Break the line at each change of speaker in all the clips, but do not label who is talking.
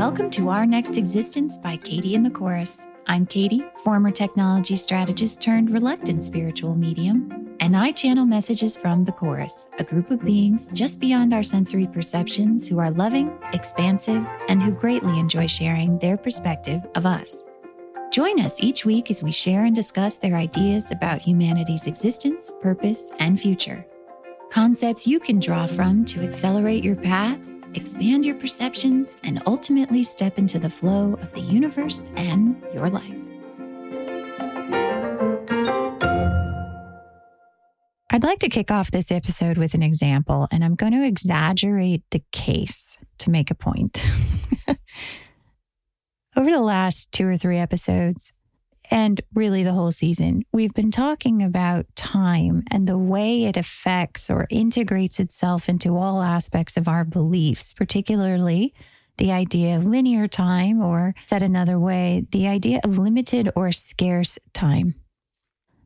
Welcome to Our Next Existence by Katie and the Chorus. I'm Katie, former technology strategist turned reluctant spiritual medium, and I channel messages from the Chorus, a group of beings just beyond our sensory perceptions who are loving, expansive, and who greatly enjoy sharing their perspective of us. Join us each week as we share and discuss their ideas about humanity's existence, purpose, and future. Concepts you can draw from to accelerate your path expand your perceptions, and ultimately step into the flow of the universe and your life. I'd like to kick off this episode with an example, and I'm going to exaggerate the case to make a point. Over the last two or three episodes, and really the whole season, we've been talking about time and the way it affects or integrates itself into all aspects of our beliefs, particularly the idea of linear time, or said another way, the idea of limited or scarce time.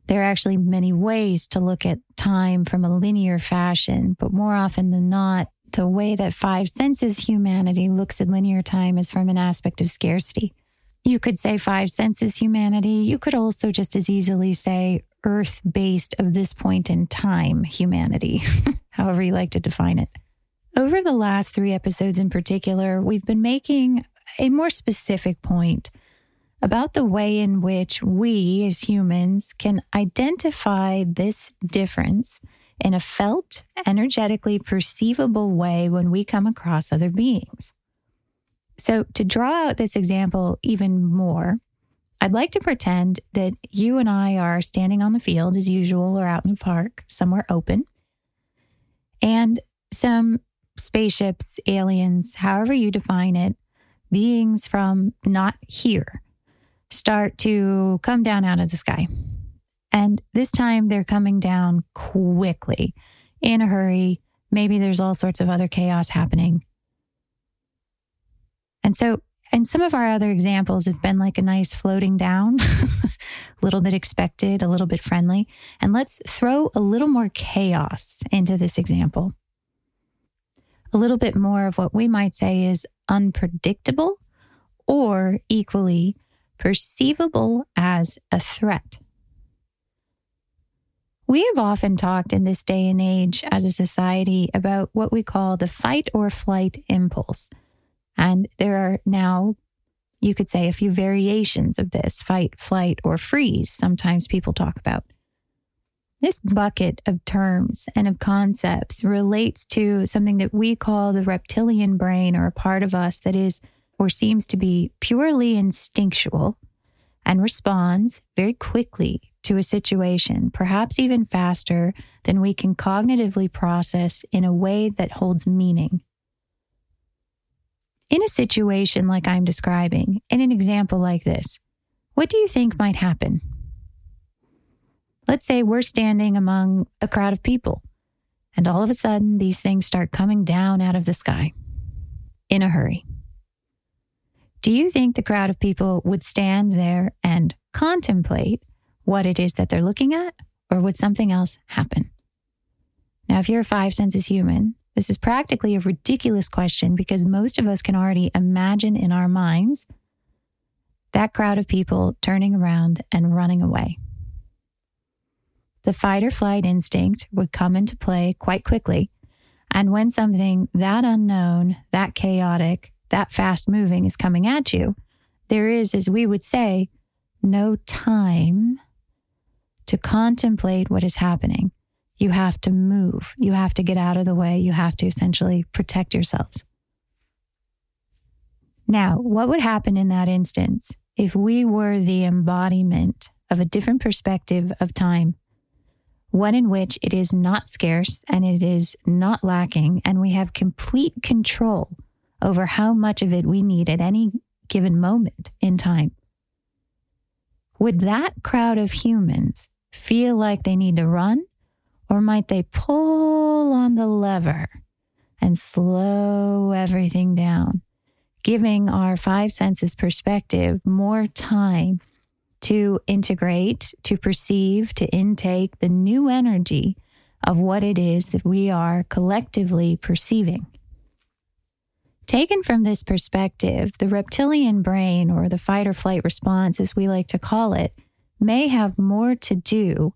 There are actually many ways to look at time from a linear fashion, but more often than not, the way that five senses humanity looks at linear time is from an aspect of scarcity. You could say five senses humanity. You could also just as easily say earth based of this point in time humanity, however you like to define it. Over the last three episodes in particular, we've been making a more specific point about the way in which we as humans can identify this difference in a felt, energetically perceivable way when we come across other beings. So, to draw out this example even more, I'd like to pretend that you and I are standing on the field as usual or out in the park, somewhere open, and some spaceships, aliens, however you define it, beings from not here start to come down out of the sky. And this time they're coming down quickly, in a hurry. Maybe there's all sorts of other chaos happening. And so, and some of our other examples has been like a nice floating down, a little bit expected, a little bit friendly. And let's throw a little more chaos into this example. A little bit more of what we might say is unpredictable or equally perceivable as a threat. We have often talked in this day and age as a society about what we call the fight or flight impulse and there are now, you could say, a few variations of this fight, flight, or freeze. Sometimes people talk about. This bucket of terms and of concepts relates to something that we call the reptilian brain, or a part of us that is or seems to be purely instinctual and responds very quickly to a situation, perhaps even faster than we can cognitively process in a way that holds meaning in a situation like I'm describing, in an example like this, what do you think might happen? Let's say we're standing among a crowd of people, and all of a sudden these things start coming down out of the sky in a hurry. Do you think the crowd of people would stand there and contemplate what it is that they're looking at, or would something else happen? Now, if you're a five senses human, this is practically a ridiculous question because most of us can already imagine in our minds that crowd of people turning around and running away. The fight or flight instinct would come into play quite quickly. And when something that unknown, that chaotic, that fast moving is coming at you, there is, as we would say, no time to contemplate what is happening. You have to move. You have to get out of the way. You have to essentially protect yourselves. Now, what would happen in that instance if we were the embodiment of a different perspective of time? One in which it is not scarce and it is not lacking, and we have complete control over how much of it we need at any given moment in time. Would that crowd of humans feel like they need to run or might they pull on the lever and slow everything down, giving our five senses perspective more time to integrate, to perceive, to intake the new energy of what it is that we are collectively perceiving? Taken from this perspective, the reptilian brain, or the fight or flight response, as we like to call it, may have more to do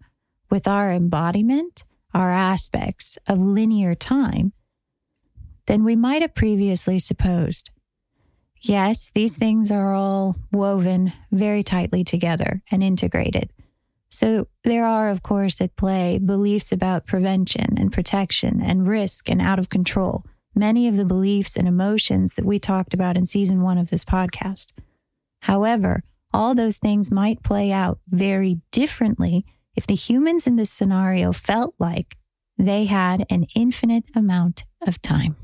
with our embodiment, our aspects of linear time, than we might have previously supposed. Yes, these things are all woven very tightly together and integrated. So there are, of course, at play beliefs about prevention and protection and risk and out of control, many of the beliefs and emotions that we talked about in season one of this podcast. However, all those things might play out very differently if the humans in this scenario felt like they had an infinite amount of time.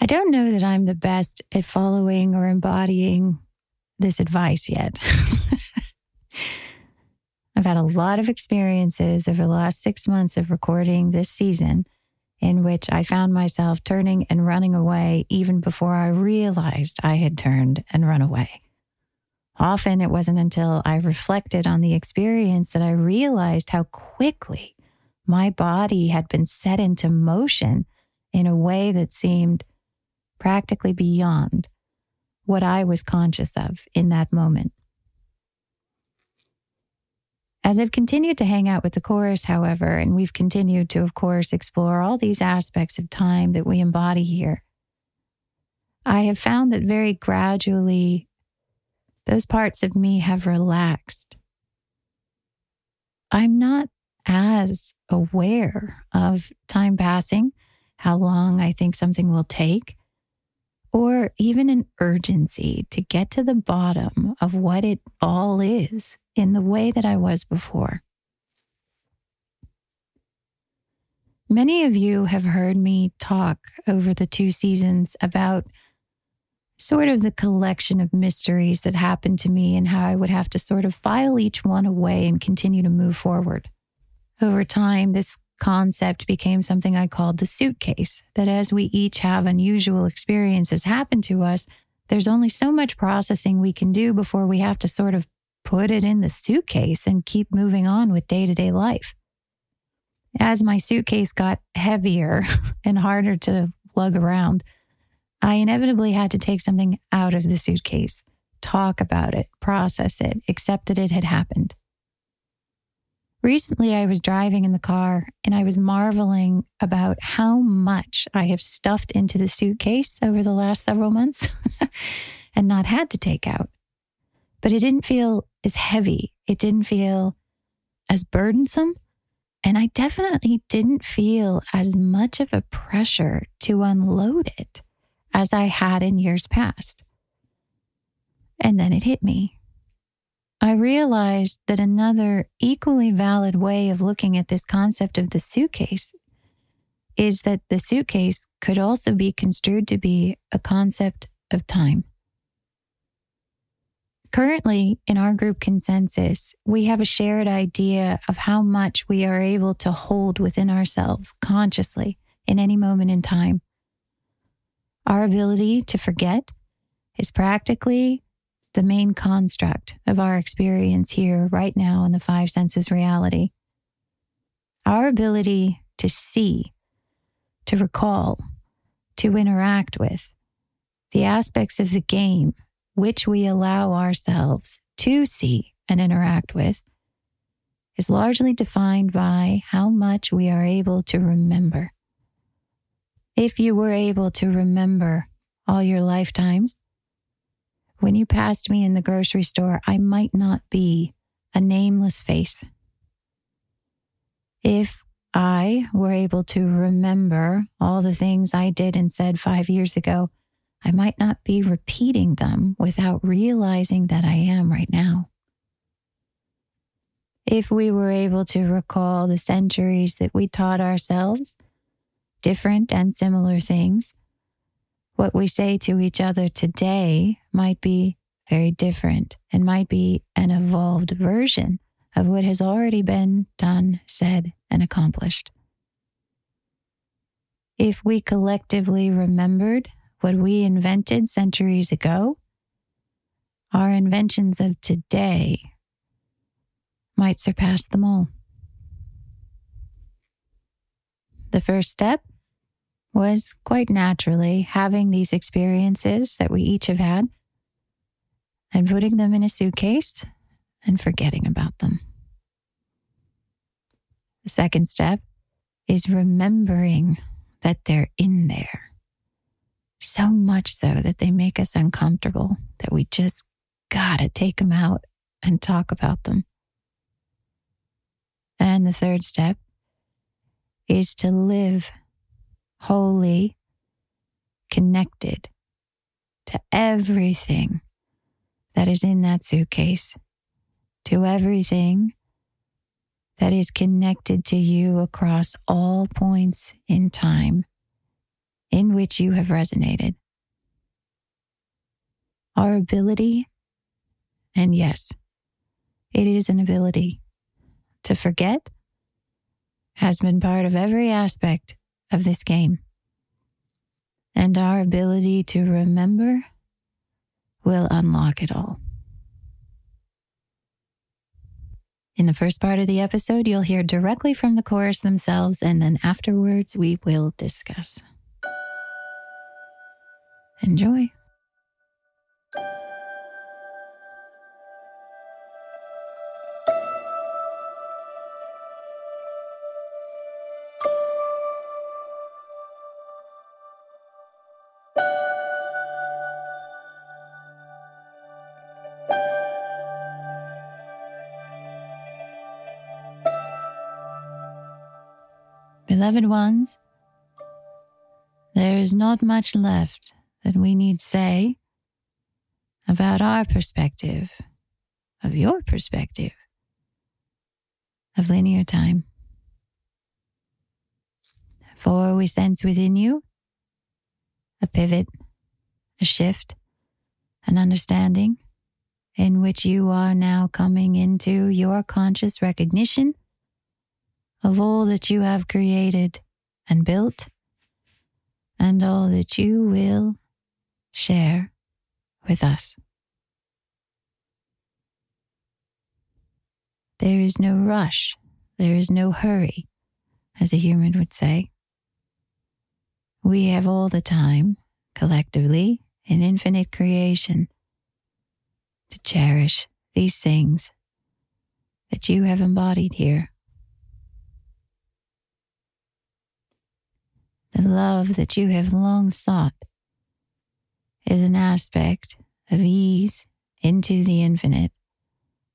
I don't know that I'm the best at following or embodying this advice yet. I've had a lot of experiences over the last six months of recording this season in which I found myself turning and running away even before I realized I had turned and run away. Often it wasn't until I reflected on the experience that I realized how quickly my body had been set into motion in a way that seemed practically beyond what I was conscious of in that moment. As I've continued to hang out with the chorus, however, and we've continued to, of course, explore all these aspects of time that we embody here, I have found that very gradually those parts of me have relaxed. I'm not as aware of time passing, how long I think something will take, or even an urgency to get to the bottom of what it all is in the way that I was before. Many of you have heard me talk over the two seasons about sort of the collection of mysteries that happened to me and how I would have to sort of file each one away and continue to move forward. Over time, this concept became something I called the suitcase. That as we each have unusual experiences happen to us, there's only so much processing we can do before we have to sort of put it in the suitcase and keep moving on with day to day life. As my suitcase got heavier and harder to lug around, I inevitably had to take something out of the suitcase, talk about it, process it, accept that it had happened. Recently, I was driving in the car and I was marveling about how much I have stuffed into the suitcase over the last several months and not had to take out. But it didn't feel as heavy. It didn't feel as burdensome. And I definitely didn't feel as much of a pressure to unload it as I had in years past. And then it hit me. I realized that another equally valid way of looking at this concept of the suitcase is that the suitcase could also be construed to be a concept of time. Currently, in our group consensus, we have a shared idea of how much we are able to hold within ourselves consciously in any moment in time. Our ability to forget is practically the main construct of our experience here, right now, in the five senses reality. Our ability to see, to recall, to interact with the aspects of the game which we allow ourselves to see and interact with is largely defined by how much we are able to remember. If you were able to remember all your lifetimes, when you passed me in the grocery store, I might not be a nameless face. If I were able to remember all the things I did and said five years ago, I might not be repeating them without realizing that I am right now. If we were able to recall the centuries that we taught ourselves, different and similar things, what we say to each other today might be very different and might be an evolved version of what has already been done, said, and accomplished. If we collectively remembered what we invented centuries ago, our inventions of today might surpass them all. The first step was quite naturally having these experiences that we each have had and putting them in a suitcase and forgetting about them. The second step is remembering that they're in there. So much so that they make us uncomfortable that we just gotta take them out and talk about them. And the third step is to live wholly connected to everything that is in that suitcase, to everything that is connected to you across all points in time in which you have resonated. Our ability, and yes, it is an ability to forget, has been part of every aspect of this game. And our ability to remember will unlock it all. In the first part of the episode, you'll hear directly from the chorus themselves, and then afterwards, we will discuss. Enjoy. Beloved ones, there is not much left that we need say about our perspective, of your perspective, of linear time. For we sense within you a pivot, a shift, an understanding in which you are now coming into your conscious recognition of all that you have created and built, and all that you will share with us. There is no rush, there is no hurry, as a human would say. We have all the time, collectively, in infinite creation, to cherish these things that you have embodied here. The love that you have long sought is an aspect of ease into the infinite,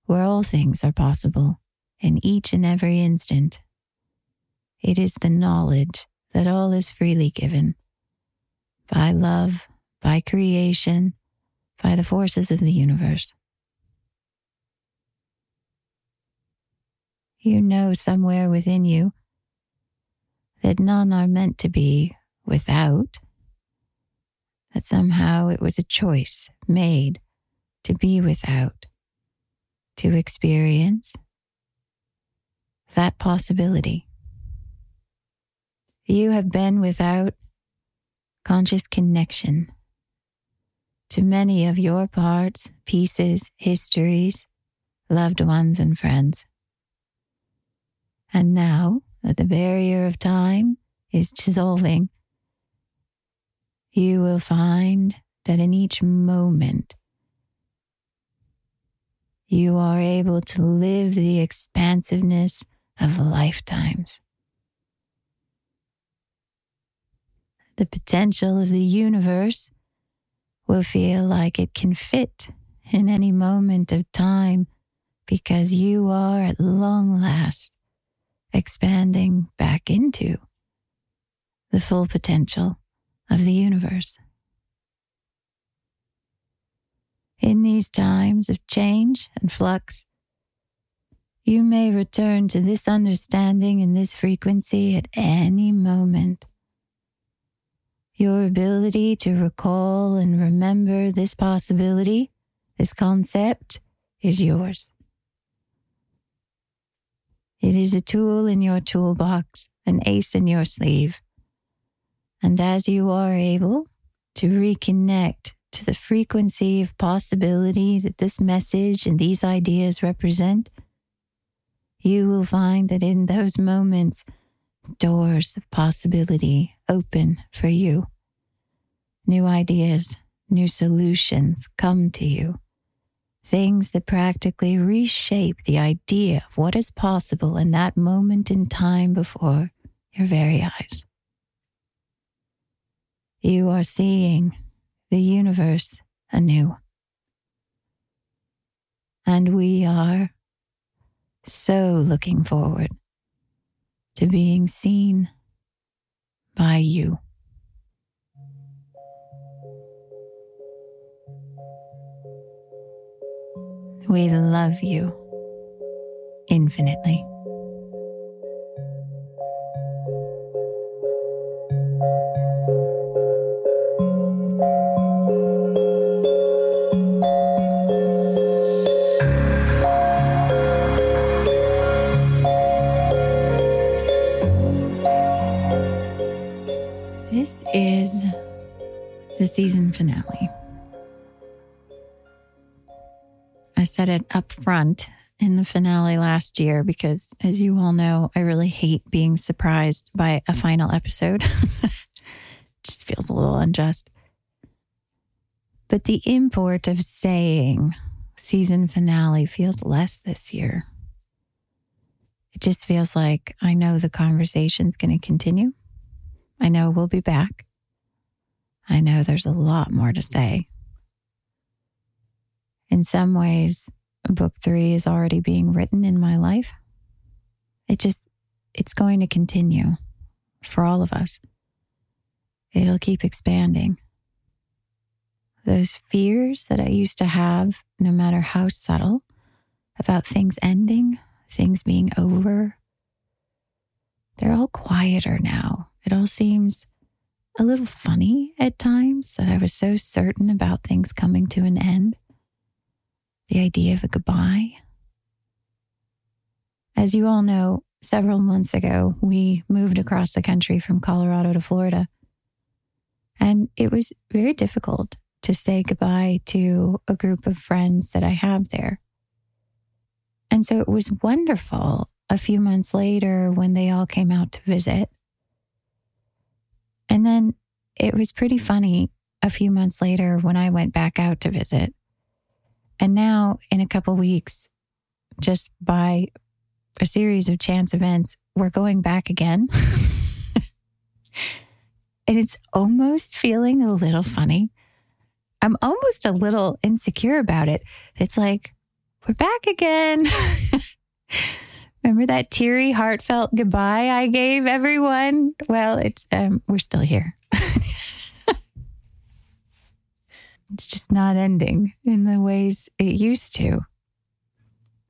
where all things are possible in each and every instant. It is the knowledge that all is freely given by love, by creation, by the forces of the universe. You know somewhere within you that none are meant to be without, that somehow it was a choice made to be without, to experience that possibility. You have been without conscious connection to many of your parts, pieces, histories, loved ones, and friends. And now that the barrier of time is dissolving, you will find that in each moment, you are able to live the expansiveness of lifetimes. The potential of the universe will feel like it can fit in any moment of time because you are at long last expanding back into the full potential of the universe. In these times of change and flux, you may return to this understanding and this frequency at any moment. Your ability to recall and remember this possibility, this concept, is yours. It is a tool in your toolbox, an ace in your sleeve. And as you are able to reconnect to the frequency of possibility that this message and these ideas represent, you will find that in those moments, doors of possibility open for you. New ideas, new solutions come to you. Things that practically reshape the idea of what is possible in that moment in time before your very eyes. You are seeing the universe anew. And we are so looking forward to being seen by you. We love you infinitely. This is the season finale. Said it up front in the finale last year because, as you all know, I really hate being surprised by a final episode. just feels a little unjust. But the import of saying season finale feels less this year. It just feels like I know the conversation's going to continue. I know we'll be back. I know there's a lot more to say. In some ways, book three is already being written in my life. It just, it's going to continue for all of us. It'll keep expanding. Those fears that I used to have, no matter how subtle, about things ending, things being over, they're all quieter now. It all seems a little funny at times that I was so certain about things coming to an end. The idea of a goodbye. As you all know, several months ago, we moved across the country from Colorado to Florida. And it was very difficult to say goodbye to a group of friends that I have there. And so it was wonderful a few months later when they all came out to visit and then it was pretty funny a few months later when I went back out to visit. And now, in a couple weeks, just by a series of chance events, we're going back again. and it's almost feeling a little funny. I'm almost a little insecure about it. It's like, we're back again. Remember that teary, heartfelt goodbye I gave everyone? Well, it's um, we're still here. it's just not ending in the ways it used to.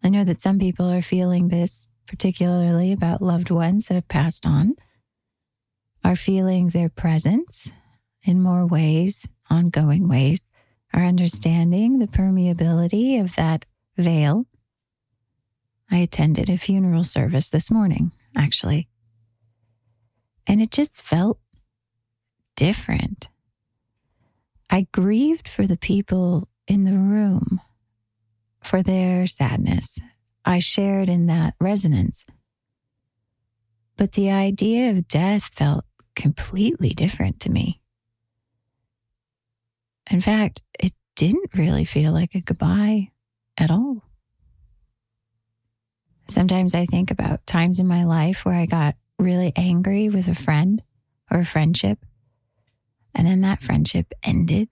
I know that some people are feeling this, particularly about loved ones that have passed on, are feeling their presence in more ways, ongoing ways, are understanding the permeability of that veil I attended a funeral service this morning, actually. And it just felt different. I grieved for the people in the room, for their sadness. I shared in that resonance. But the idea of death felt completely different to me. In fact, it didn't really feel like a goodbye at all. Sometimes I think about times in my life where I got really angry with a friend or a friendship, and then that friendship ended.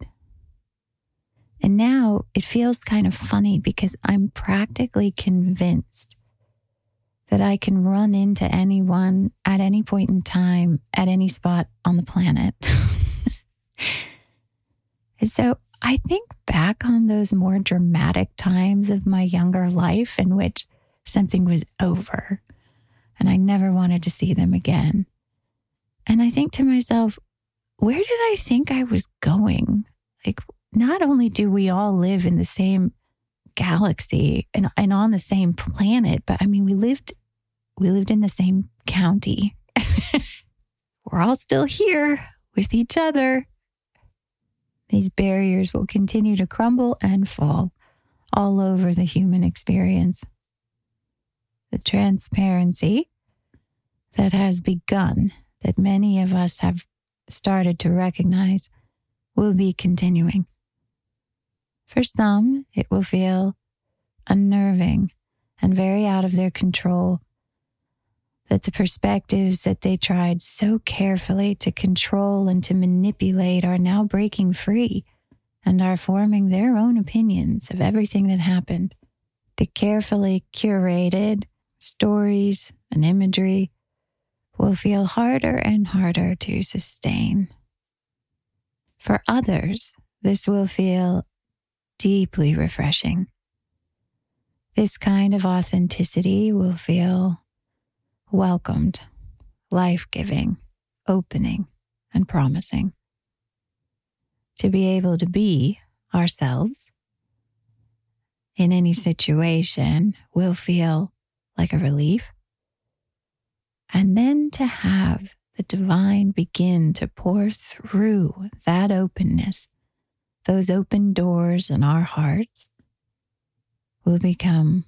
And now it feels kind of funny because I'm practically convinced that I can run into anyone at any point in time, at any spot on the planet. and so I think back on those more dramatic times of my younger life in which something was over and I never wanted to see them again. And I think to myself, where did I think I was going? Like, not only do we all live in the same galaxy and, and on the same planet, but I mean, we lived, we lived in the same county. We're all still here with each other. These barriers will continue to crumble and fall all over the human experience the transparency, that has begun, that many of us have started to recognize, will be continuing. For some, it will feel unnerving and very out of their control that the perspectives that they tried so carefully to control and to manipulate are now breaking free and are forming their own opinions of everything that happened. The carefully curated stories and imagery will feel harder and harder to sustain. For others, this will feel deeply refreshing. This kind of authenticity will feel welcomed, life giving, opening, and promising. To be able to be ourselves in any situation will feel like a relief. And then to have the divine begin to pour through that openness, those open doors in our hearts will become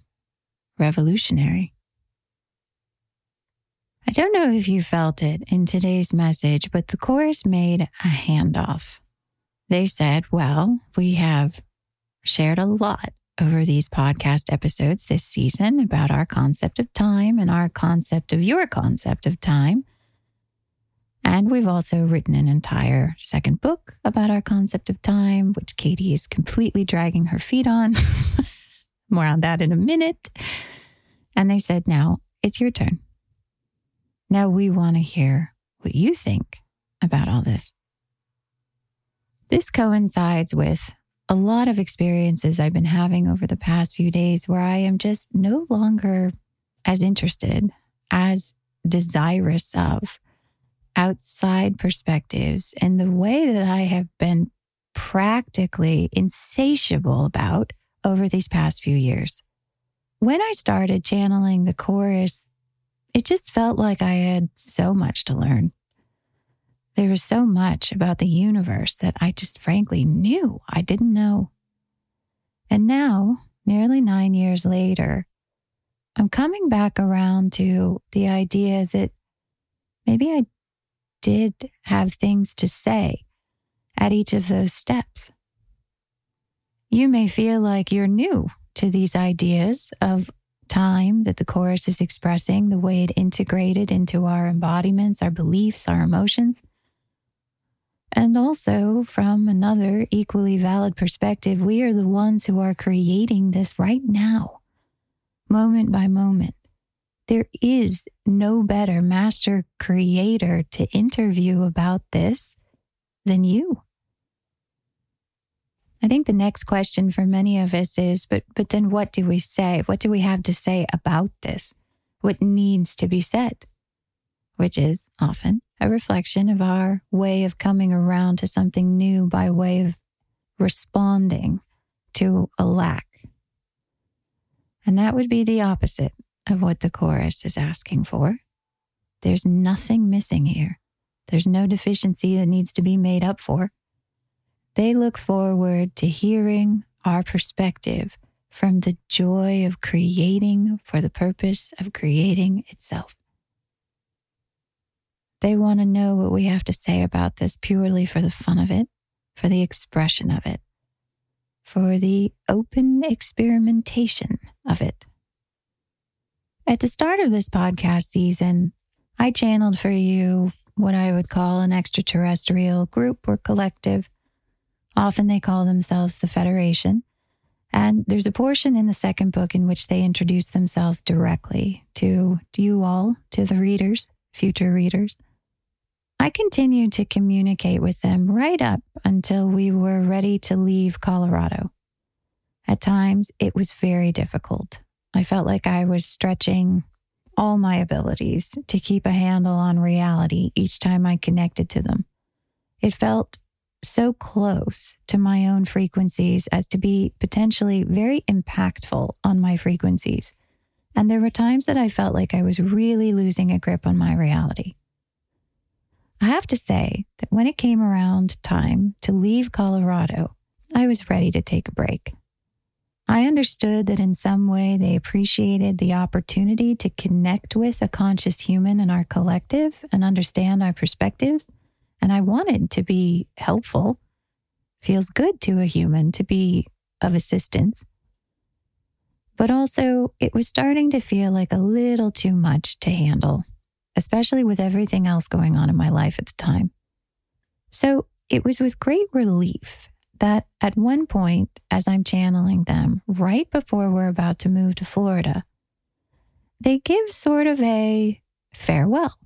revolutionary. I don't know if you felt it in today's message, but the chorus made a handoff. They said, Well, we have shared a lot over these podcast episodes this season about our concept of time and our concept of your concept of time. And we've also written an entire second book about our concept of time, which Katie is completely dragging her feet on. More on that in a minute. And they said, Now it's your turn. Now we want to hear what you think about all this. This coincides with a lot of experiences I've been having over the past few days where I am just no longer as interested, as desirous of outside perspectives and the way that I have been practically insatiable about over these past few years. When I started channeling the chorus it just felt like I had so much to learn. There was so much about the universe that I just frankly knew I didn't know. And now, nearly nine years later, I'm coming back around to the idea that maybe I did have things to say at each of those steps. You may feel like you're new to these ideas of time that the chorus is expressing, the way it integrated into our embodiments, our beliefs, our emotions. And also, from another equally valid perspective, we are the ones who are creating this right now, moment by moment. There is no better master creator to interview about this than you. I think the next question for many of us is but but then what do we say? What do we have to say about this? What needs to be said? Which is often a reflection of our way of coming around to something new by way of responding to a lack. And that would be the opposite of what the chorus is asking for. There's nothing missing here. There's no deficiency that needs to be made up for. They look forward to hearing our perspective from the joy of creating for the purpose of creating itself. They want to know what we have to say about this purely for the fun of it, for the expression of it, for the open experimentation of it. At the start of this podcast season, I channeled for you what I would call an extraterrestrial group or collective Often they call themselves the Federation. And there's a portion in the second book in which they introduce themselves directly to, to you all, to the readers, future readers. I continued to communicate with them right up until we were ready to leave Colorado. At times, it was very difficult. I felt like I was stretching all my abilities to keep a handle on reality each time I connected to them. It felt so close to my own frequencies as to be potentially very impactful on my frequencies. And there were times that I felt like I was really losing a grip on my reality. I have to say that when it came around time to leave Colorado, I was ready to take a break. I understood that in some way they appreciated the opportunity to connect with a conscious human in our collective and understand our perspectives. And I wanted to be helpful. Feels good to a human to be of assistance. But also, it was starting to feel like a little too much to handle, especially with everything else going on in my life at the time. So it was with great relief that at one point, as I'm channeling them, right before we're about to move to Florida, they give sort of a farewell.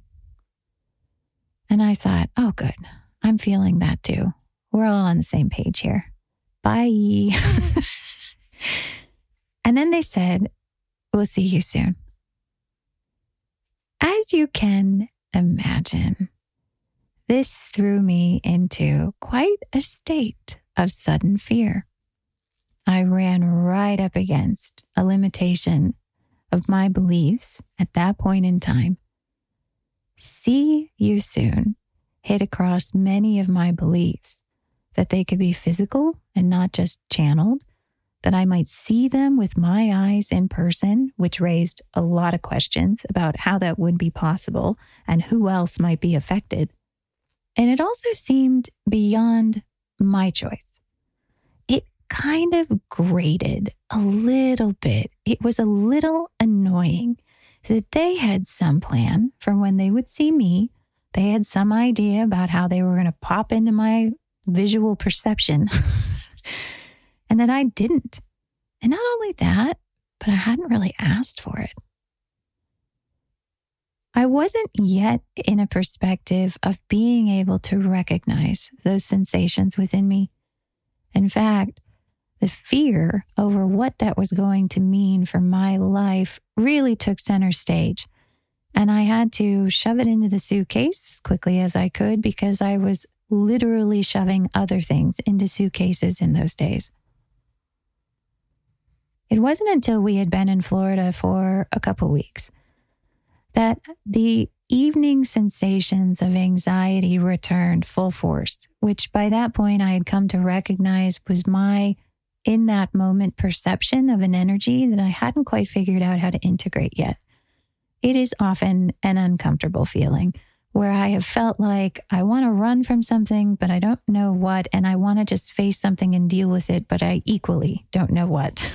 And I thought, oh, good. I'm feeling that too. We're all on the same page here. Bye. and then they said, we'll see you soon. As you can imagine, this threw me into quite a state of sudden fear. I ran right up against a limitation of my beliefs at that point in time. See you soon hit across many of my beliefs that they could be physical and not just channeled, that I might see them with my eyes in person, which raised a lot of questions about how that would be possible and who else might be affected. And it also seemed beyond my choice. It kind of grated a little bit. It was a little annoying that they had some plan for when they would see me. They had some idea about how they were going to pop into my visual perception and that I didn't. And not only that, but I hadn't really asked for it. I wasn't yet in a perspective of being able to recognize those sensations within me. In fact, the fear over what that was going to mean for my life really took center stage. And I had to shove it into the suitcase as quickly as I could because I was literally shoving other things into suitcases in those days. It wasn't until we had been in Florida for a couple weeks that the evening sensations of anxiety returned full force, which by that point I had come to recognize was my, in that moment, perception of an energy that I hadn't quite figured out how to integrate yet. It is often an uncomfortable feeling where I have felt like I want to run from something, but I don't know what, and I want to just face something and deal with it, but I equally don't know what.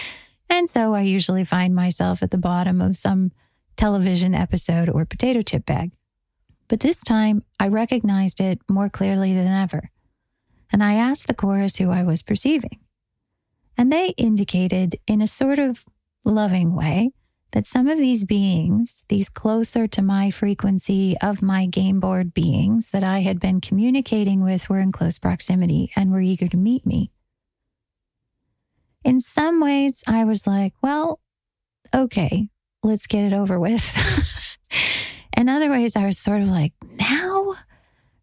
and so I usually find myself at the bottom of some television episode or potato chip bag. But this time I recognized it more clearly than ever. And I asked the chorus who I was perceiving. And they indicated in a sort of loving way that some of these beings, these closer to my frequency of my game board beings that I had been communicating with, were in close proximity and were eager to meet me. In some ways, I was like, well, okay, let's get it over with. In other ways, I was sort of like, now?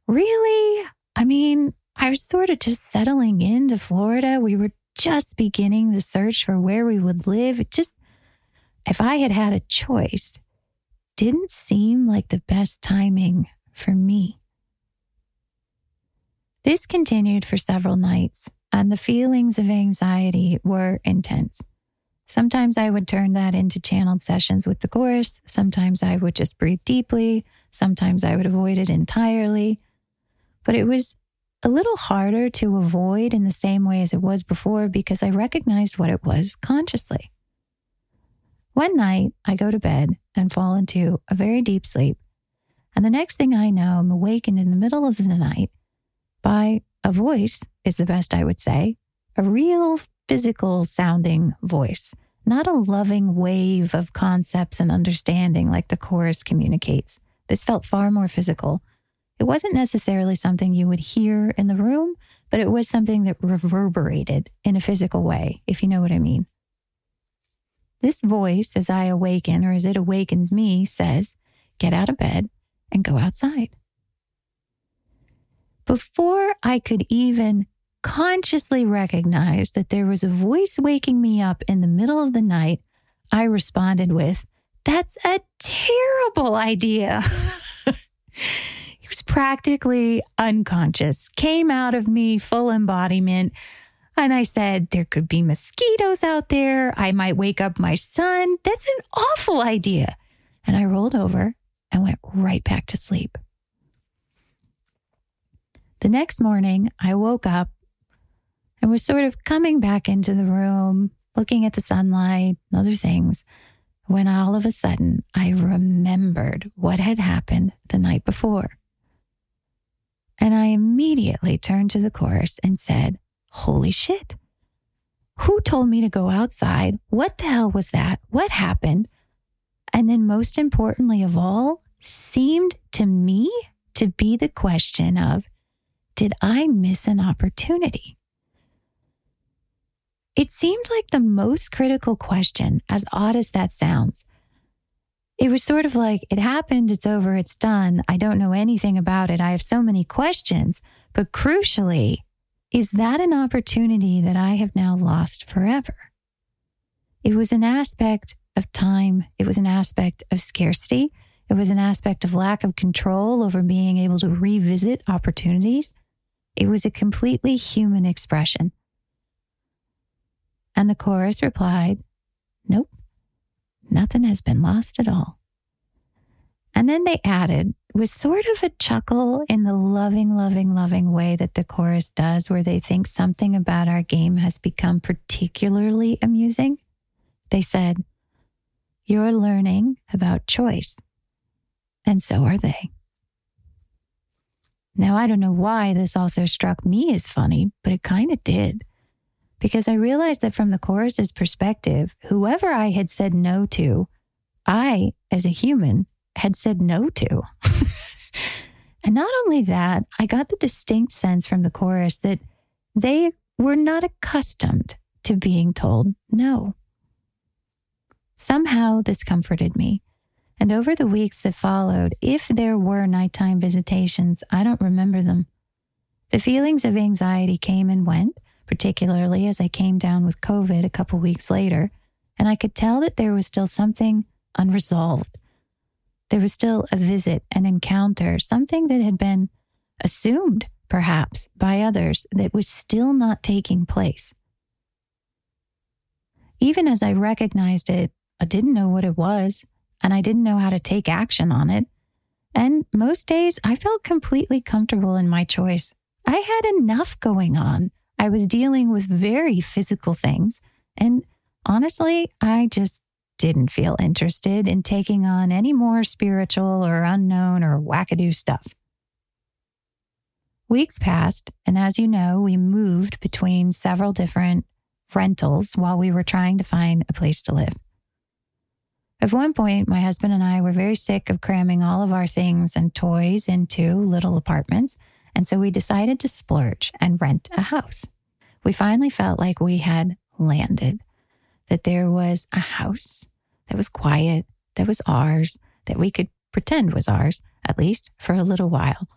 Really? I mean, I was sort of just settling into Florida. We were just beginning the search for where we would live. It just, if I had had a choice, didn't seem like the best timing for me. This continued for several nights, and the feelings of anxiety were intense. Sometimes I would turn that into channeled sessions with the chorus. Sometimes I would just breathe deeply. Sometimes I would avoid it entirely. But it was a little harder to avoid in the same way as it was before because I recognized what it was consciously. One night, I go to bed and fall into a very deep sleep. And the next thing I know, I'm awakened in the middle of the night by a voice, is the best I would say, a real physical sounding voice, not a loving wave of concepts and understanding like the chorus communicates. This felt far more physical. It wasn't necessarily something you would hear in the room, but it was something that reverberated in a physical way, if you know what I mean. This voice, as I awaken or as it awakens me, says, Get out of bed and go outside. Before I could even consciously recognize that there was a voice waking me up in the middle of the night, I responded with, That's a terrible idea. he was practically unconscious, came out of me full embodiment. And I said, There could be mosquitoes out there. I might wake up my son. That's an awful idea. And I rolled over and went right back to sleep. The next morning, I woke up and was sort of coming back into the room, looking at the sunlight and other things, when all of a sudden I remembered what had happened the night before. And I immediately turned to the chorus and said, Holy shit. Who told me to go outside? What the hell was that? What happened? And then, most importantly of all, seemed to me to be the question of Did I miss an opportunity? It seemed like the most critical question, as odd as that sounds. It was sort of like, it happened, it's over, it's done. I don't know anything about it. I have so many questions. But crucially, is that an opportunity that I have now lost forever? It was an aspect of time, it was an aspect of scarcity, it was an aspect of lack of control over being able to revisit opportunities. It was a completely human expression. And the chorus replied, Nope, nothing has been lost at all. And then they added, with sort of a chuckle in the loving, loving, loving way that the chorus does, where they think something about our game has become particularly amusing, they said, You're learning about choice and so are they. Now, I don't know why this also struck me as funny, but it kind of did. Because I realized that from the chorus's perspective, whoever I had said no to, I, as a human, had said no to. and not only that, I got the distinct sense from the chorus that they were not accustomed to being told no. Somehow this comforted me and over the weeks that followed, if there were nighttime visitations, I don't remember them. The feelings of anxiety came and went, particularly as I came down with COVID a couple weeks later, and I could tell that there was still something unresolved. There was still a visit, an encounter, something that had been assumed, perhaps, by others that was still not taking place. Even as I recognized it, I didn't know what it was and I didn't know how to take action on it. And most days I felt completely comfortable in my choice. I had enough going on. I was dealing with very physical things. And honestly, I just didn't feel interested in taking on any more spiritual or unknown or wackadoo stuff. Weeks passed, and as you know, we moved between several different rentals while we were trying to find a place to live. At one point, my husband and I were very sick of cramming all of our things and toys into little apartments, and so we decided to splurge and rent a house. We finally felt like we had landed, that there was a house that was quiet, that was ours, that we could pretend was ours, at least for a little while.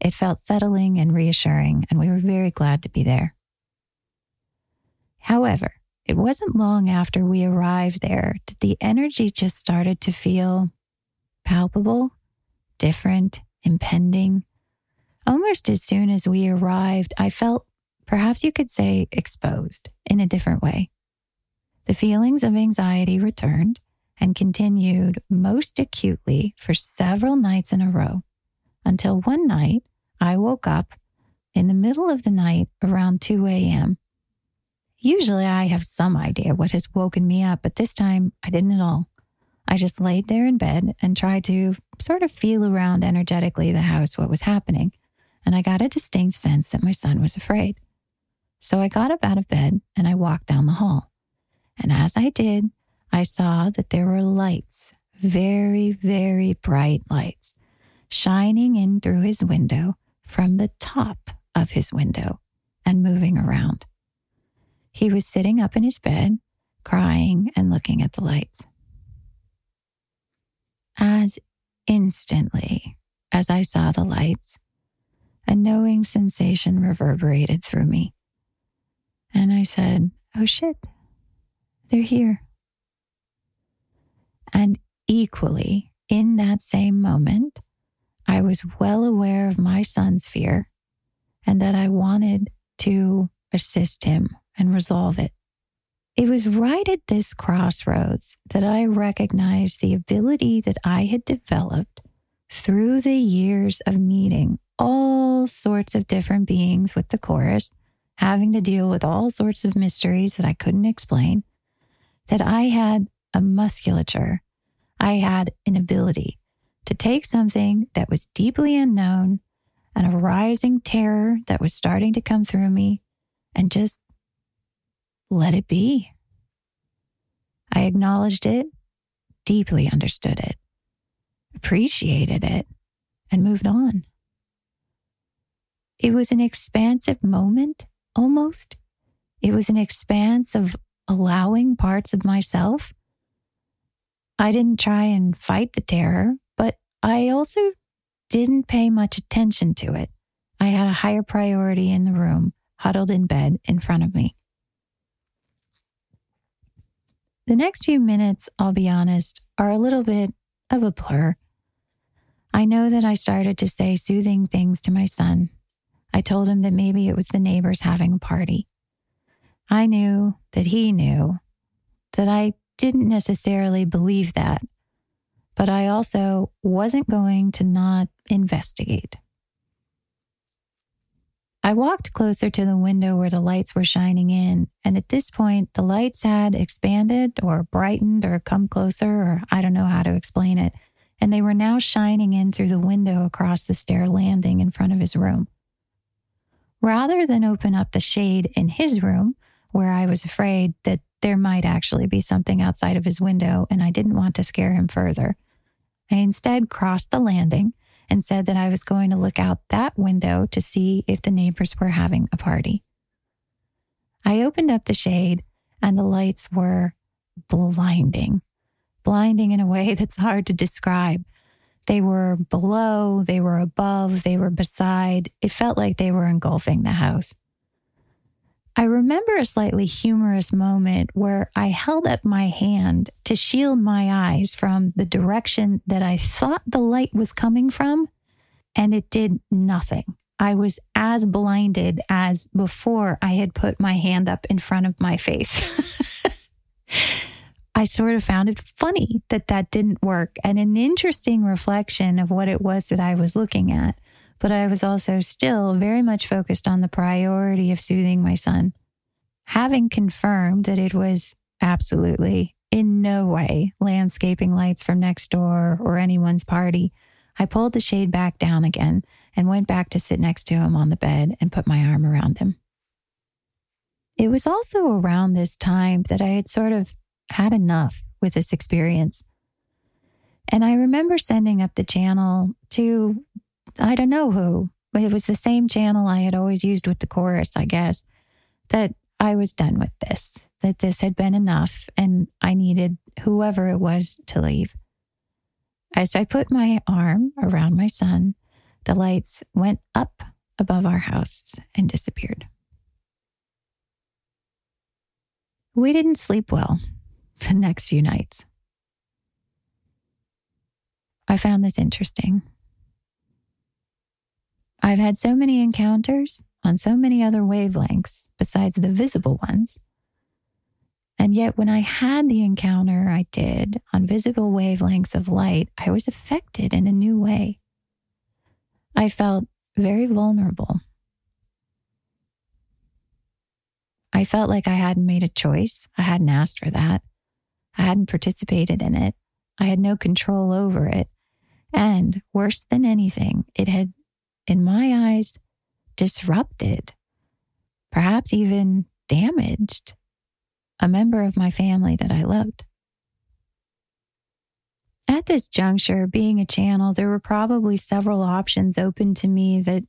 It felt settling and reassuring, and we were very glad to be there. However, it wasn't long after we arrived there that the energy just started to feel palpable, different, impending. Almost as soon as we arrived, I felt, perhaps you could say, exposed in a different way. The feelings of anxiety returned and continued most acutely for several nights in a row until one night I woke up in the middle of the night around 2 a.m. Usually I have some idea what has woken me up, but this time I didn't at all. I just laid there in bed and tried to sort of feel around energetically the house what was happening, and I got a distinct sense that my son was afraid. So I got up out of bed and I walked down the hall. And as I did, I saw that there were lights, very, very bright lights, shining in through his window from the top of his window and moving around. He was sitting up in his bed, crying and looking at the lights. As instantly as I saw the lights, a knowing sensation reverberated through me. And I said, Oh shit, they're here. And equally, in that same moment, I was well aware of my son's fear and that I wanted to assist him and resolve it. It was right at this crossroads that I recognized the ability that I had developed through the years of meeting all sorts of different beings with the chorus, having to deal with all sorts of mysteries that I couldn't explain, that I had a musculature, I had an ability to take something that was deeply unknown and a rising terror that was starting to come through me and just let it be. I acknowledged it, deeply understood it, appreciated it, and moved on. It was an expansive moment, almost. It was an expanse of allowing parts of myself. I didn't try and fight the terror, but I also didn't pay much attention to it. I had a higher priority in the room, huddled in bed in front of me. The next few minutes, I'll be honest, are a little bit of a blur. I know that I started to say soothing things to my son. I told him that maybe it was the neighbors having a party. I knew that he knew that I didn't necessarily believe that, but I also wasn't going to not investigate. I walked closer to the window where the lights were shining in, and at this point, the lights had expanded or brightened or come closer, or I don't know how to explain it, and they were now shining in through the window across the stair landing in front of his room. Rather than open up the shade in his room, where I was afraid that there might actually be something outside of his window and I didn't want to scare him further, I instead crossed the landing and said that I was going to look out that window to see if the neighbors were having a party. I opened up the shade and the lights were blinding, blinding in a way that's hard to describe. They were below, they were above, they were beside. It felt like they were engulfing the house. I remember a slightly humorous moment where I held up my hand to shield my eyes from the direction that I thought the light was coming from, and it did nothing. I was as blinded as before I had put my hand up in front of my face. I sort of found it funny that that didn't work and an interesting reflection of what it was that I was looking at but I was also still very much focused on the priority of soothing my son. Having confirmed that it was absolutely in no way landscaping lights from next door or anyone's party, I pulled the shade back down again and went back to sit next to him on the bed and put my arm around him. It was also around this time that I had sort of had enough with this experience. And I remember sending up the channel to I don't know who. But it was the same channel I had always used with the chorus, I guess, that I was done with this, that this had been enough and I needed whoever it was to leave. As I put my arm around my son, the lights went up above our house and disappeared. We didn't sleep well the next few nights. I found this interesting. I've had so many encounters on so many other wavelengths besides the visible ones. And yet, when I had the encounter I did on visible wavelengths of light, I was affected in a new way. I felt very vulnerable. I felt like I hadn't made a choice. I hadn't asked for that. I hadn't participated in it. I had no control over it. And worse than anything, it had in my eyes, disrupted, perhaps even damaged a member of my family that I loved. At this juncture, being a channel, there were probably several options open to me that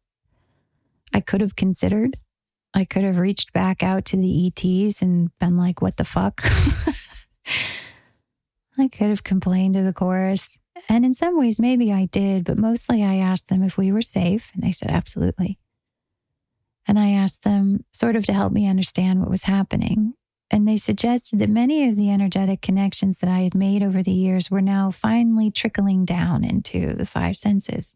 I could have considered. I could have reached back out to the ETs and been like, what the fuck? I could have complained to the chorus. And in some ways, maybe I did, but mostly I asked them if we were safe. And they said, absolutely. And I asked them sort of to help me understand what was happening. And they suggested that many of the energetic connections that I had made over the years were now finally trickling down into the five senses.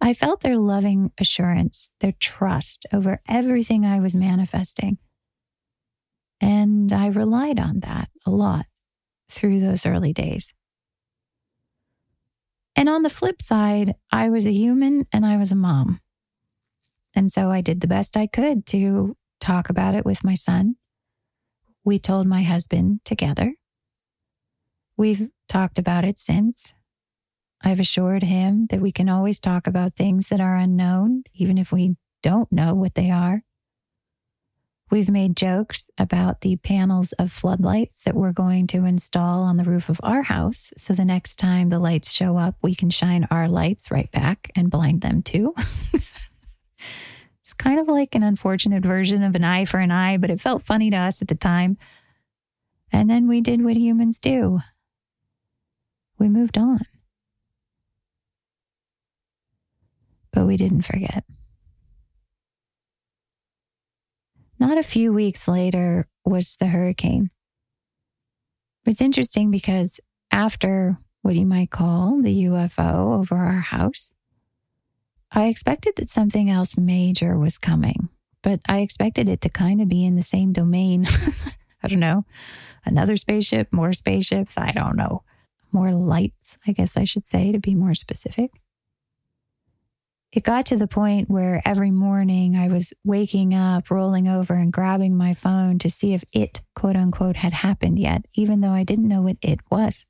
I felt their loving assurance, their trust over everything I was manifesting, And I relied on that a lot through those early days. And on the flip side, I was a human and I was a mom. And so I did the best I could to talk about it with my son. We told my husband together. We've talked about it since. I've assured him that we can always talk about things that are unknown, even if we don't know what they are. We've made jokes about the panels of floodlights that we're going to install on the roof of our house. So the next time the lights show up, we can shine our lights right back and blind them too. it's kind of like an unfortunate version of an eye for an eye, but it felt funny to us at the time. And then we did what humans do we moved on. But we didn't forget. Not a few weeks later was the hurricane. It's interesting because after what you might call the UFO over our house, I expected that something else major was coming, but I expected it to kind of be in the same domain. I don't know. Another spaceship, more spaceships, I don't know. More lights, I guess I should say, to be more specific it got to the point where every morning I was waking up, rolling over, and grabbing my phone to see if it, quote unquote, had happened yet, even though I didn't know what it was.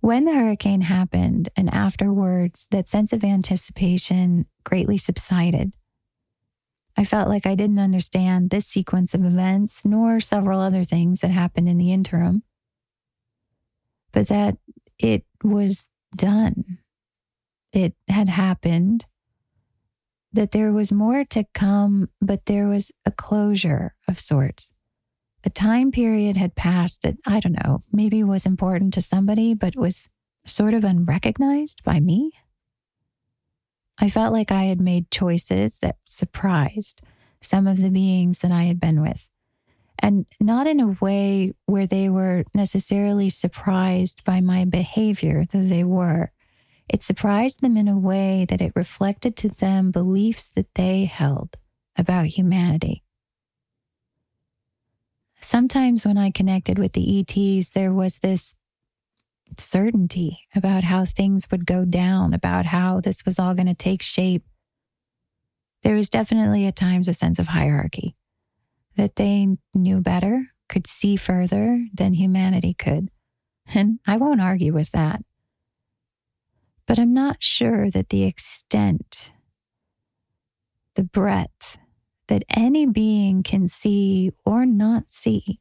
When the hurricane happened and afterwards, that sense of anticipation greatly subsided. I felt like I didn't understand this sequence of events, nor several other things that happened in the interim, but that it was done it had happened, that there was more to come, but there was a closure of sorts. A time period had passed that, I don't know, maybe was important to somebody, but was sort of unrecognized by me. I felt like I had made choices that surprised some of the beings that I had been with. And not in a way where they were necessarily surprised by my behavior, though they were, it surprised them in a way that it reflected to them beliefs that they held about humanity. Sometimes when I connected with the ETs, there was this certainty about how things would go down, about how this was all going to take shape. There was definitely at times a sense of hierarchy that they knew better, could see further than humanity could. And I won't argue with that. But I'm not sure that the extent, the breadth that any being can see or not see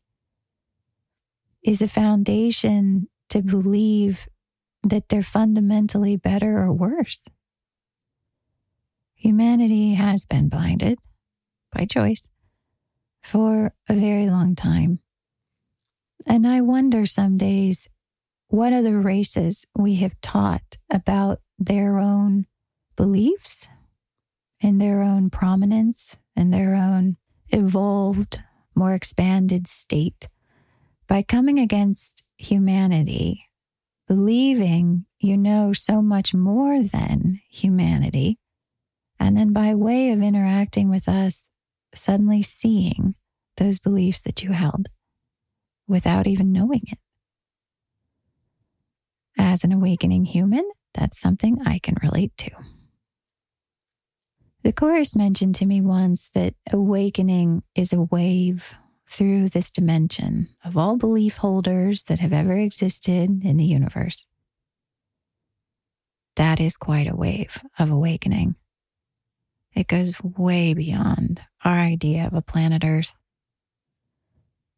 is a foundation to believe that they're fundamentally better or worse. Humanity has been blinded by choice for a very long time. And I wonder some days what other races we have taught about their own beliefs and their own prominence and their own evolved, more expanded state by coming against humanity, believing you know so much more than humanity, and then by way of interacting with us, suddenly seeing those beliefs that you held without even knowing it. As an awakening human, that's something I can relate to. The Chorus mentioned to me once that awakening is a wave through this dimension of all belief holders that have ever existed in the universe. That is quite a wave of awakening. It goes way beyond our idea of a planet Earth.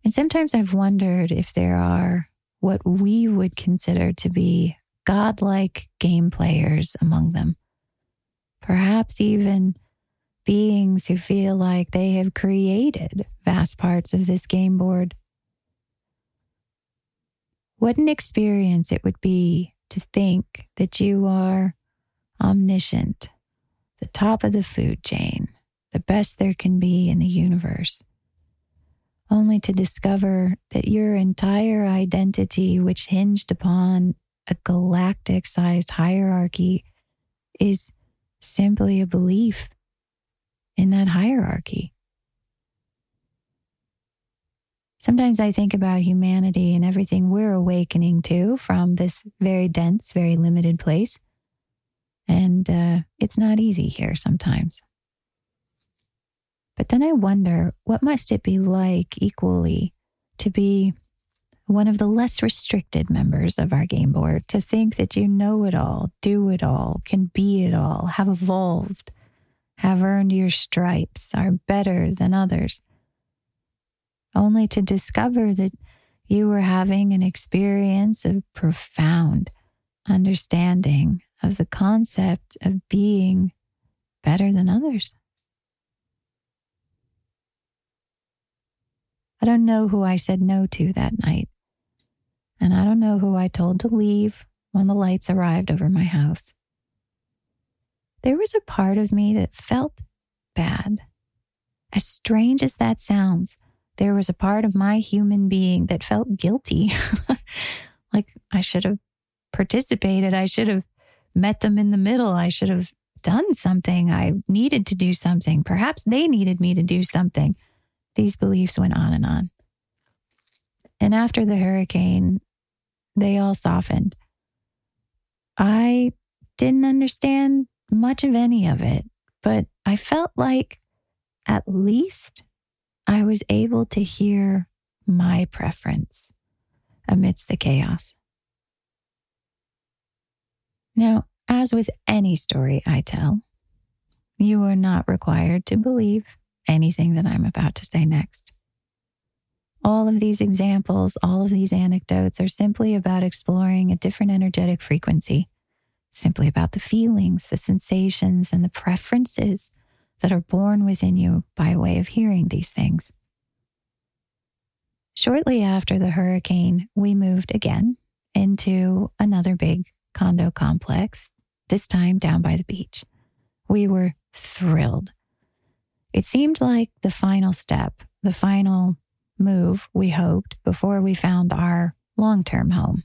And sometimes I've wondered if there are what we would consider to be godlike game players among them. Perhaps even beings who feel like they have created vast parts of this game board. What an experience it would be to think that you are omniscient, the top of the food chain, the best there can be in the universe only to discover that your entire identity, which hinged upon a galactic sized hierarchy, is simply a belief in that hierarchy. Sometimes I think about humanity and everything we're awakening to from this very dense, very limited place. And uh, it's not easy here sometimes. But then I wonder what must it be like equally to be one of the less restricted members of our game board, to think that you know it all, do it all, can be it all, have evolved, have earned your stripes, are better than others only to discover that you were having an experience of profound understanding of the concept of being better than others. I don't know who I said no to that night. And I don't know who I told to leave when the lights arrived over my house. There was a part of me that felt bad. As strange as that sounds, there was a part of my human being that felt guilty. like I should have participated. I should have met them in the middle. I should have done something. I needed to do something. Perhaps they needed me to do something. These beliefs went on and on. And after the hurricane, they all softened. I didn't understand much of any of it, but I felt like at least I was able to hear my preference amidst the chaos. Now, as with any story I tell, you are not required to believe anything that I'm about to say next. All of these examples, all of these anecdotes are simply about exploring a different energetic frequency, simply about the feelings, the sensations, and the preferences that are born within you by way of hearing these things. Shortly after the hurricane, we moved again into another big condo complex, this time down by the beach. We were thrilled. It seemed like the final step, the final move we hoped before we found our long term home.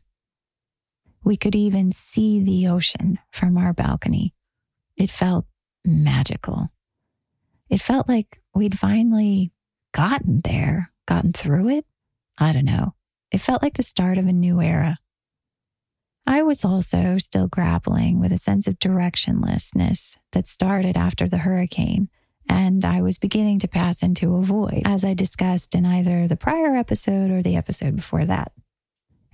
We could even see the ocean from our balcony. It felt magical. It felt like we'd finally gotten there, gotten through it. I don't know. It felt like the start of a new era. I was also still grappling with a sense of directionlessness that started after the hurricane, and I was beginning to pass into a void, as I discussed in either the prior episode or the episode before that.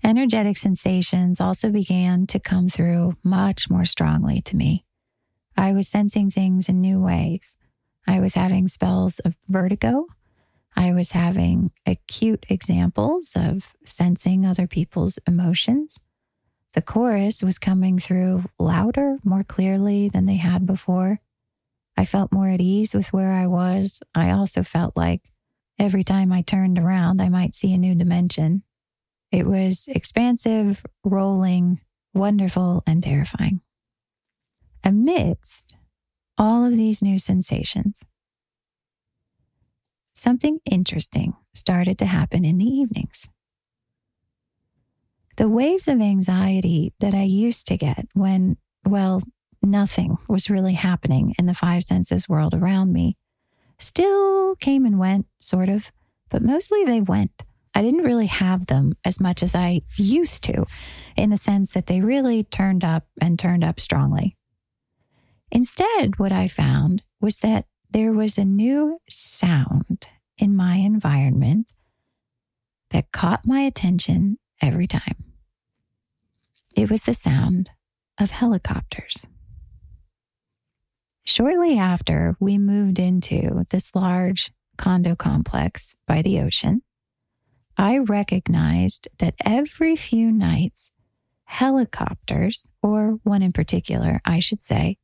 Energetic sensations also began to come through much more strongly to me. I was sensing things in new ways. I was having spells of vertigo. I was having acute examples of sensing other people's emotions. The chorus was coming through louder, more clearly than they had before. I felt more at ease with where I was. I also felt like every time I turned around, I might see a new dimension. It was expansive, rolling, wonderful, and terrifying. Amidst all of these new sensations, something interesting started to happen in the evenings. The waves of anxiety that I used to get when, well, nothing was really happening in the five senses world around me still came and went, sort of, but mostly they went. I didn't really have them as much as I used to, in the sense that they really turned up and turned up strongly. Instead, what I found was that there was a new sound in my environment that caught my attention every time. It was the sound of helicopters. Shortly after we moved into this large condo complex by the ocean, I recognized that every few nights, helicopters, or one in particular, I should say,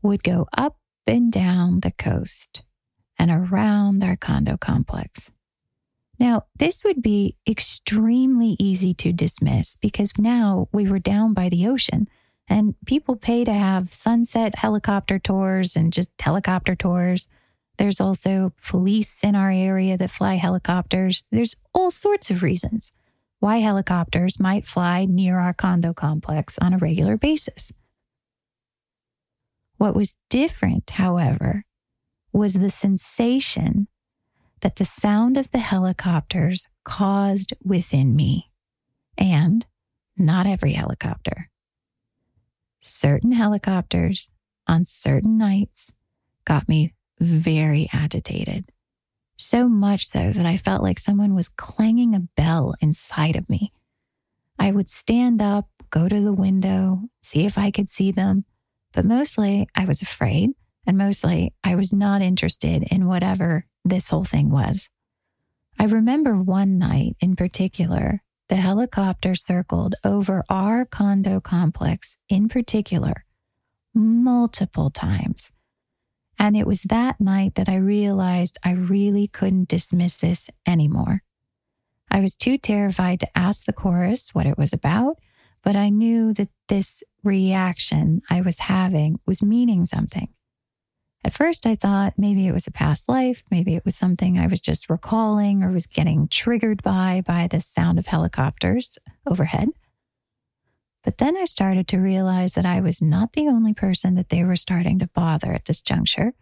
would go up and down the coast and around our condo complex. Now, this would be extremely easy to dismiss because now we were down by the ocean and people pay to have sunset helicopter tours and just helicopter tours. There's also police in our area that fly helicopters. There's all sorts of reasons why helicopters might fly near our condo complex on a regular basis. What was different, however, was the sensation that the sound of the helicopters caused within me. And not every helicopter. Certain helicopters on certain nights got me very agitated. So much so that I felt like someone was clanging a bell inside of me. I would stand up, go to the window, see if I could see them, but mostly I was afraid and mostly I was not interested in whatever this whole thing was. I remember one night in particular, the helicopter circled over our condo complex in particular multiple times. And it was that night that I realized I really couldn't dismiss this anymore. I was too terrified to ask the chorus what it was about, but I knew that this reaction I was having was meaning something. At first, I thought maybe it was a past life, maybe it was something I was just recalling or was getting triggered by by the sound of helicopters overhead. But then I started to realize that I was not the only person that they were starting to bother at this juncture.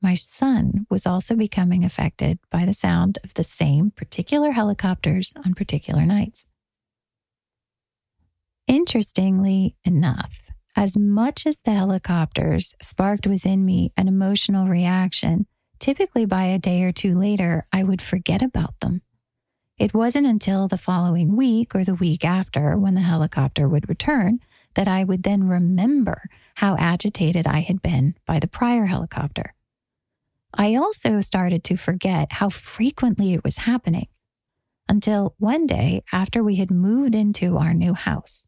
My son was also becoming affected by the sound of the same particular helicopters on particular nights. Interestingly enough, as much as the helicopters sparked within me an emotional reaction, typically by a day or two later, I would forget about them. It wasn't until the following week or the week after, when the helicopter would return, that I would then remember how agitated I had been by the prior helicopter. I also started to forget how frequently it was happening until one day after we had moved into our new house.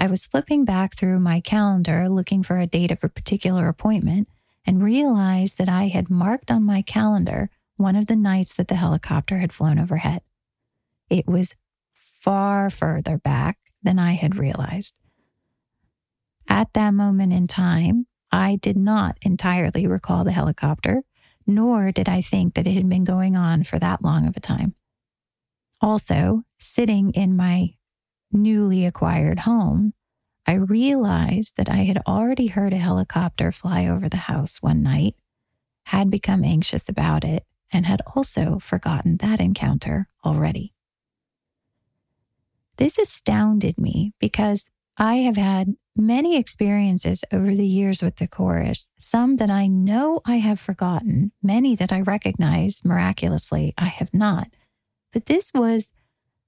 I was flipping back through my calendar looking for a date of a particular appointment and realized that I had marked on my calendar one of the nights that the helicopter had flown overhead. It was far further back than I had realized. At that moment in time, I did not entirely recall the helicopter, nor did I think that it had been going on for that long of a time. Also, sitting in my newly acquired home, I realized that I had already heard a helicopter fly over the house one night, had become anxious about it, and had also forgotten that encounter already. This astounded me because I have had many experiences over the years with the chorus, some that I know I have forgotten, many that I recognize miraculously I have not. But this was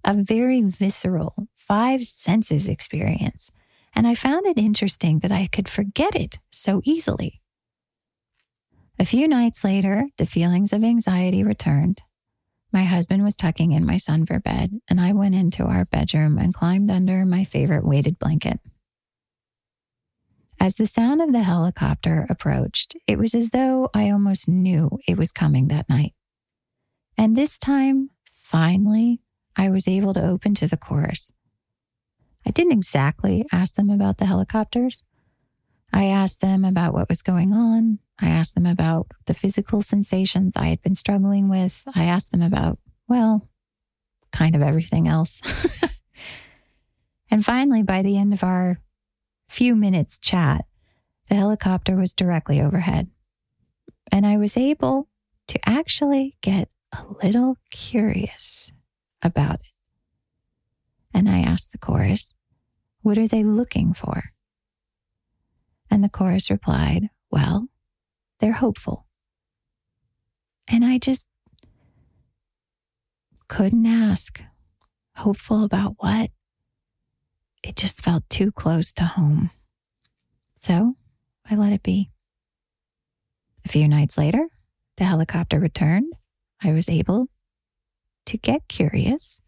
a very visceral, five senses experience. And I found it interesting that I could forget it so easily. A few nights later, the feelings of anxiety returned. My husband was tucking in my son for bed, and I went into our bedroom and climbed under my favorite weighted blanket. As the sound of the helicopter approached, it was as though I almost knew it was coming that night. And this time, finally, I was able to open to the chorus. I didn't exactly ask them about the helicopters. I asked them about what was going on. I asked them about the physical sensations I had been struggling with. I asked them about, well, kind of everything else. and finally, by the end of our few minutes chat, the helicopter was directly overhead. And I was able to actually get a little curious about it. And I asked the chorus, What are they looking for? And the chorus replied, Well, they're hopeful. And I just couldn't ask. Hopeful about what? It just felt too close to home. So I let it be. A few nights later, the helicopter returned. I was able to get curious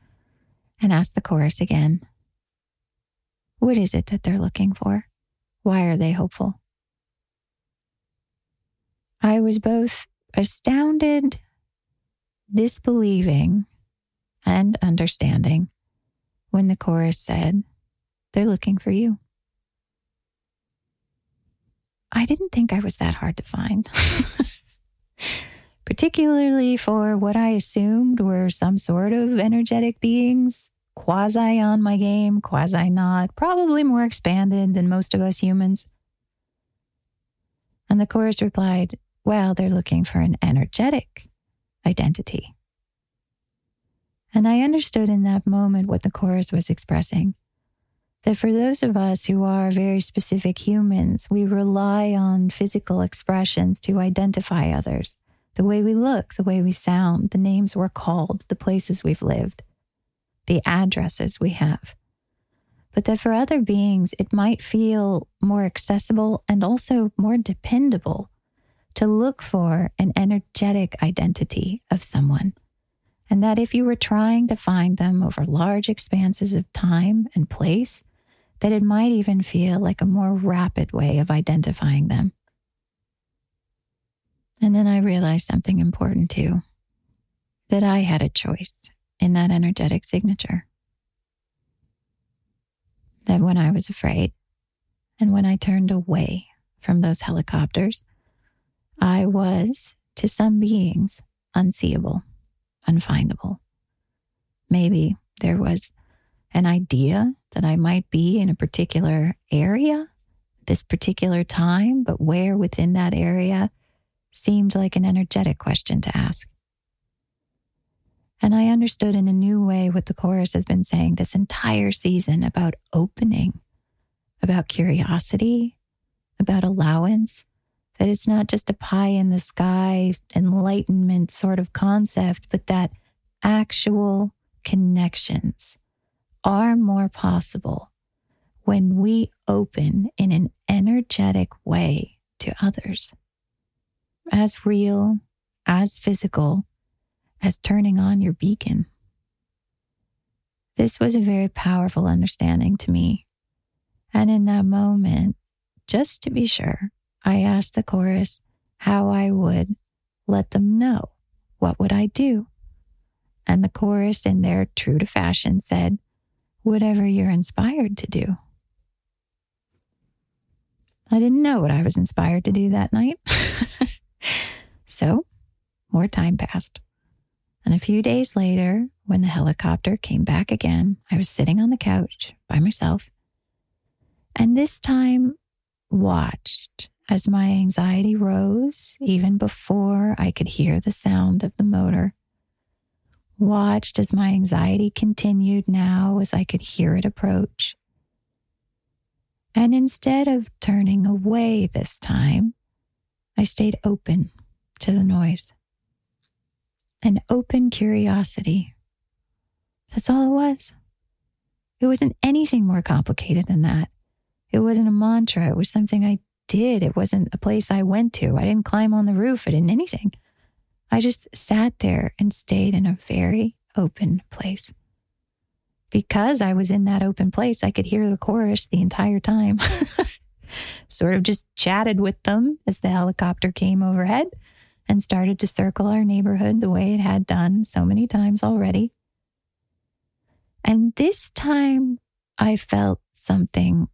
and ask the chorus again What is it that they're looking for? Why are they hopeful? I was both astounded, disbelieving, and understanding when the chorus said, They're looking for you. I didn't think I was that hard to find. particularly for what I assumed were some sort of energetic beings, quasi on my game, quasi not, probably more expanded than most of us humans. And the chorus replied, Well, they're looking for an energetic identity. And I understood in that moment what the chorus was expressing. That for those of us who are very specific humans, we rely on physical expressions to identify others the way we look, the way we sound, the names we're called, the places we've lived, the addresses we have. But that for other beings, it might feel more accessible and also more dependable to look for an energetic identity of someone and that if you were trying to find them over large expanses of time and place, that it might even feel like a more rapid way of identifying them. And then I realized something important too that I had a choice in that energetic signature. That when I was afraid and when I turned away from those helicopters, I was, to some beings, unseeable unfindable. Maybe there was an idea that I might be in a particular area, this particular time, but where within that area seemed like an energetic question to ask. And I understood in a new way what the chorus has been saying this entire season about opening, about curiosity, about allowance, that it's not just a pie in the sky enlightenment sort of concept, but that actual connections are more possible when we open in an energetic way to others. As real, as physical, as turning on your beacon. This was a very powerful understanding to me. And in that moment, just to be sure, I asked the chorus how I would let them know. What would I do? And the chorus, in their true to fashion, said, Whatever you're inspired to do. I didn't know what I was inspired to do that night. so, more time passed. And a few days later, when the helicopter came back again, I was sitting on the couch by myself. And this time, watched as my anxiety rose, even before I could hear the sound of the motor. Watched as my anxiety continued now as I could hear it approach. And instead of turning away this time, I stayed open to the noise. An open curiosity. That's all it was. It wasn't anything more complicated than that. It wasn't a mantra. It was something I did. It wasn't a place I went to. I didn't climb on the roof. I didn't anything. I just sat there and stayed in a very open place. Because I was in that open place, I could hear the chorus the entire time. sort of just chatted with them as the helicopter came overhead and started to circle our neighborhood the way it had done so many times already. And this time I felt something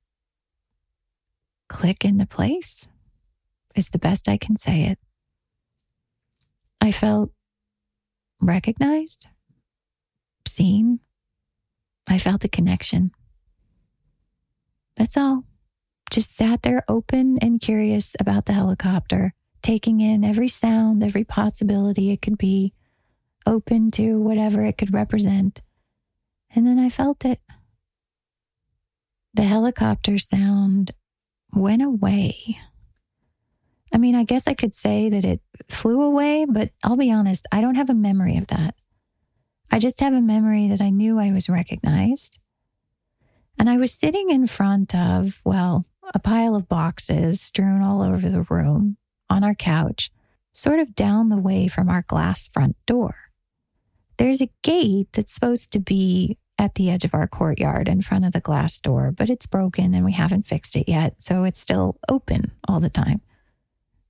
click into place, is the best I can say it. I felt recognized, seen. I felt a connection. That's all. Just sat there open and curious about the helicopter, taking in every sound, every possibility it could be, open to whatever it could represent. And then I felt it. The helicopter sound went away. I mean, I guess I could say that it flew away, but I'll be honest, I don't have a memory of that. I just have a memory that I knew I was recognized. And I was sitting in front of, well, a pile of boxes strewn all over the room on our couch, sort of down the way from our glass front door. There's a gate that's supposed to be at the edge of our courtyard in front of the glass door, but it's broken and we haven't fixed it yet, so it's still open all the time.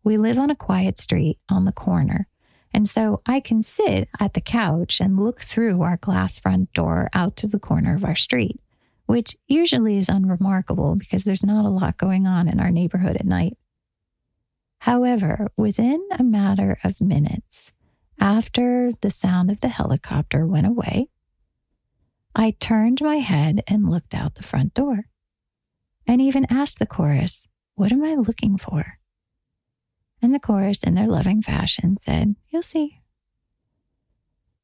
We live on a quiet street on the corner, and so I can sit at the couch and look through our glass front door out to the corner of our street, which usually is unremarkable because there's not a lot going on in our neighborhood at night. However, within a matter of minutes after the sound of the helicopter went away, I turned my head and looked out the front door and even asked the chorus, What am I looking for? And the chorus, in their loving fashion, said, You'll see.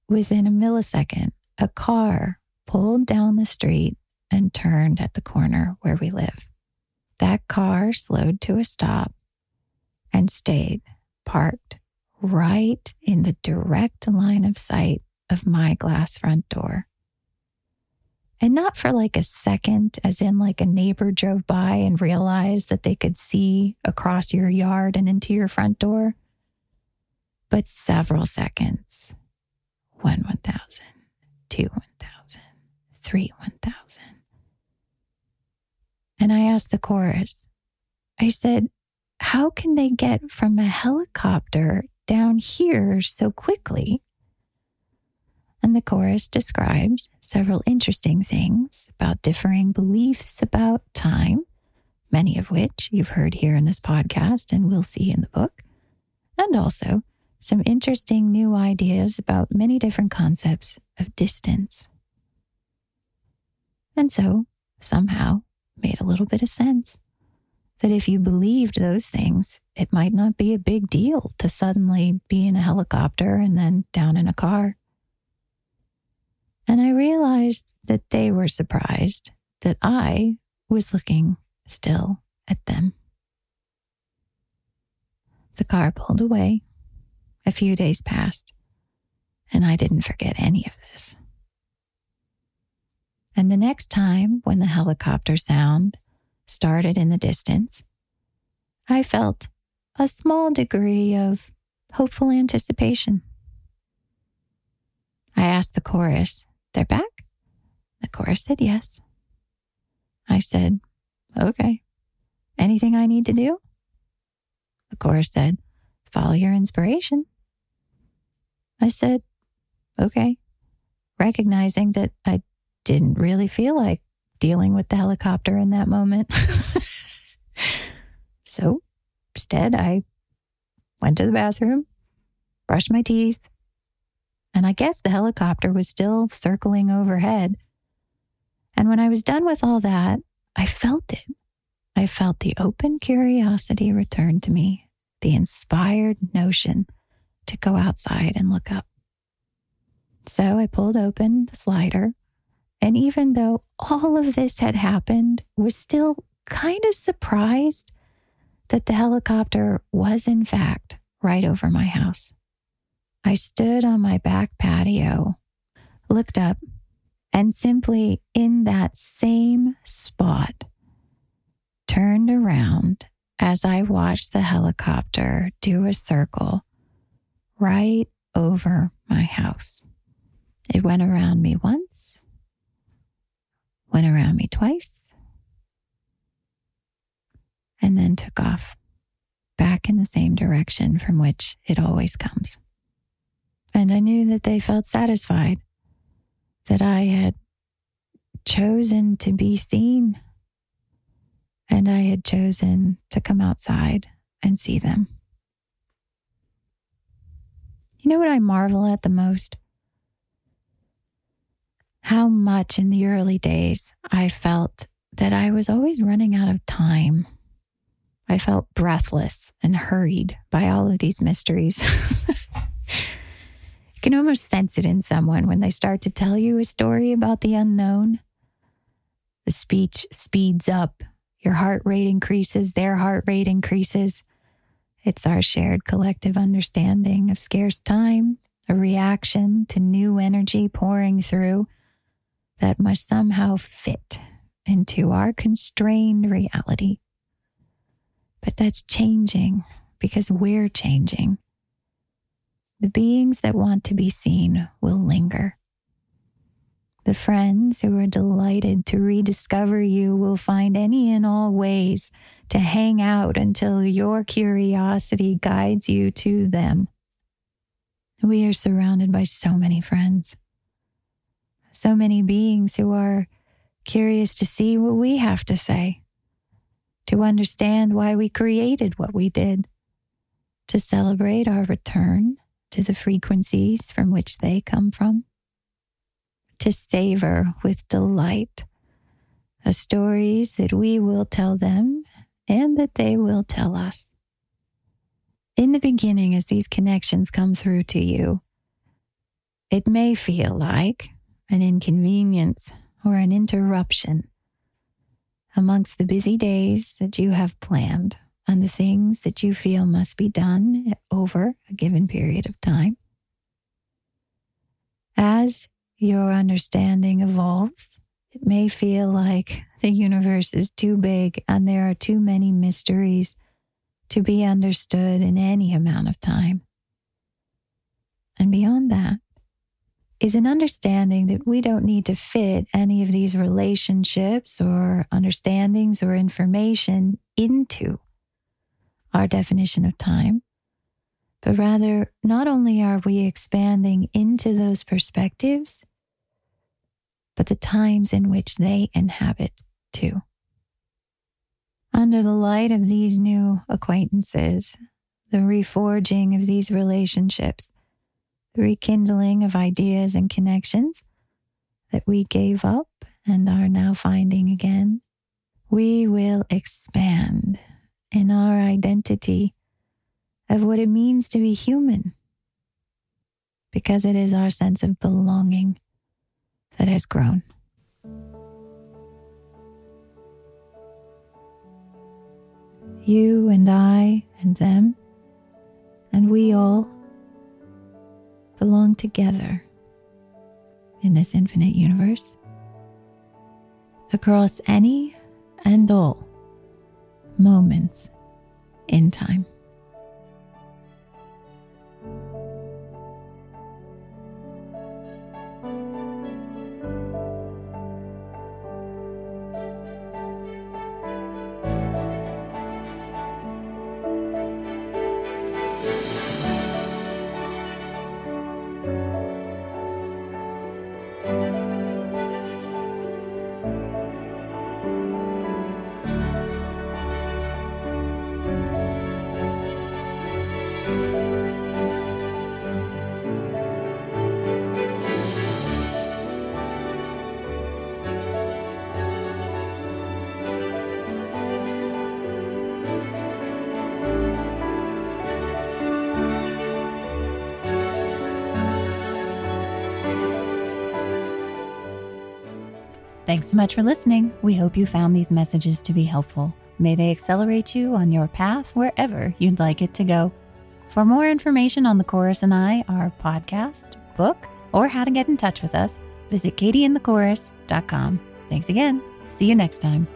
Within a millisecond, a car pulled down the street and turned at the corner where we live. That car slowed to a stop and stayed parked right in the direct line of sight of my glass front door. And not for like a second, as in like a neighbor drove by and realized that they could see across your yard and into your front door, but several seconds. One 1,000, two 1,000, three 1,000. And I asked the chorus, I said, how can they get from a helicopter down here so quickly? And the chorus described several interesting things about differing beliefs about time, many of which you've heard here in this podcast and will see in the book, and also some interesting new ideas about many different concepts of distance. And so, somehow, made a little bit of sense that if you believed those things, it might not be a big deal to suddenly be in a helicopter and then down in a car. And I realized that they were surprised that I was looking still at them. The car pulled away. A few days passed, and I didn't forget any of this. And the next time when the helicopter sound started in the distance, I felt a small degree of hopeful anticipation. I asked the chorus, They're back? The chorus said yes. I said, Okay. Anything I need to do? The chorus said, Follow your inspiration. I said, Okay, recognizing that I didn't really feel like dealing with the helicopter in that moment. so instead, I went to the bathroom, brushed my teeth, and I guess the helicopter was still circling overhead. And when I was done with all that, I felt it. I felt the open curiosity return to me, the inspired notion to go outside and look up. So I pulled open the slider and even though all of this had happened, was still kind of surprised that the helicopter was, in fact, right over my house. I stood on my back patio, looked up, and simply in that same spot, turned around as I watched the helicopter do a circle right over my house. It went around me once went around me twice, and then took off back in the same direction from which it always comes. And I knew that they felt satisfied that I had chosen to be seen and I had chosen to come outside and see them. You know what I marvel at the most? How much in the early days I felt that I was always running out of time. I felt breathless and hurried by all of these mysteries. you can almost sense it in someone when they start to tell you a story about the unknown. The speech speeds up, your heart rate increases, their heart rate increases. It's our shared collective understanding of scarce time, a reaction to new energy pouring through that must somehow fit into our constrained reality. But that's changing because we're changing. The beings that want to be seen will linger. The friends who are delighted to rediscover you will find any and all ways to hang out until your curiosity guides you to them. We are surrounded by so many friends so many beings who are curious to see what we have to say, to understand why we created what we did, to celebrate our return to the frequencies from which they come from, to savor with delight the stories that we will tell them and that they will tell us. In the beginning, as these connections come through to you, it may feel like an inconvenience, or an interruption amongst the busy days that you have planned and the things that you feel must be done over a given period of time. As your understanding evolves, it may feel like the universe is too big and there are too many mysteries to be understood in any amount of time. And beyond that is an understanding that we don't need to fit any of these relationships or understandings or information into our definition of time, but rather, not only are we expanding into those perspectives, but the times in which they inhabit too. Under the light of these new acquaintances, the reforging of these relationships, rekindling of ideas and connections that we gave up and are now finding again, we will expand in our identity of what it means to be human because it is our sense of belonging that has grown. You and I and them and we all belong together in this infinite universe across any and all moments in time. Thanks so much for listening. We hope you found these messages to be helpful. May they accelerate you on your path wherever you'd like it to go. For more information on The Chorus and I, our podcast, book, or how to get in touch with us, visit katieandthechorus.com. Thanks again. See you next time.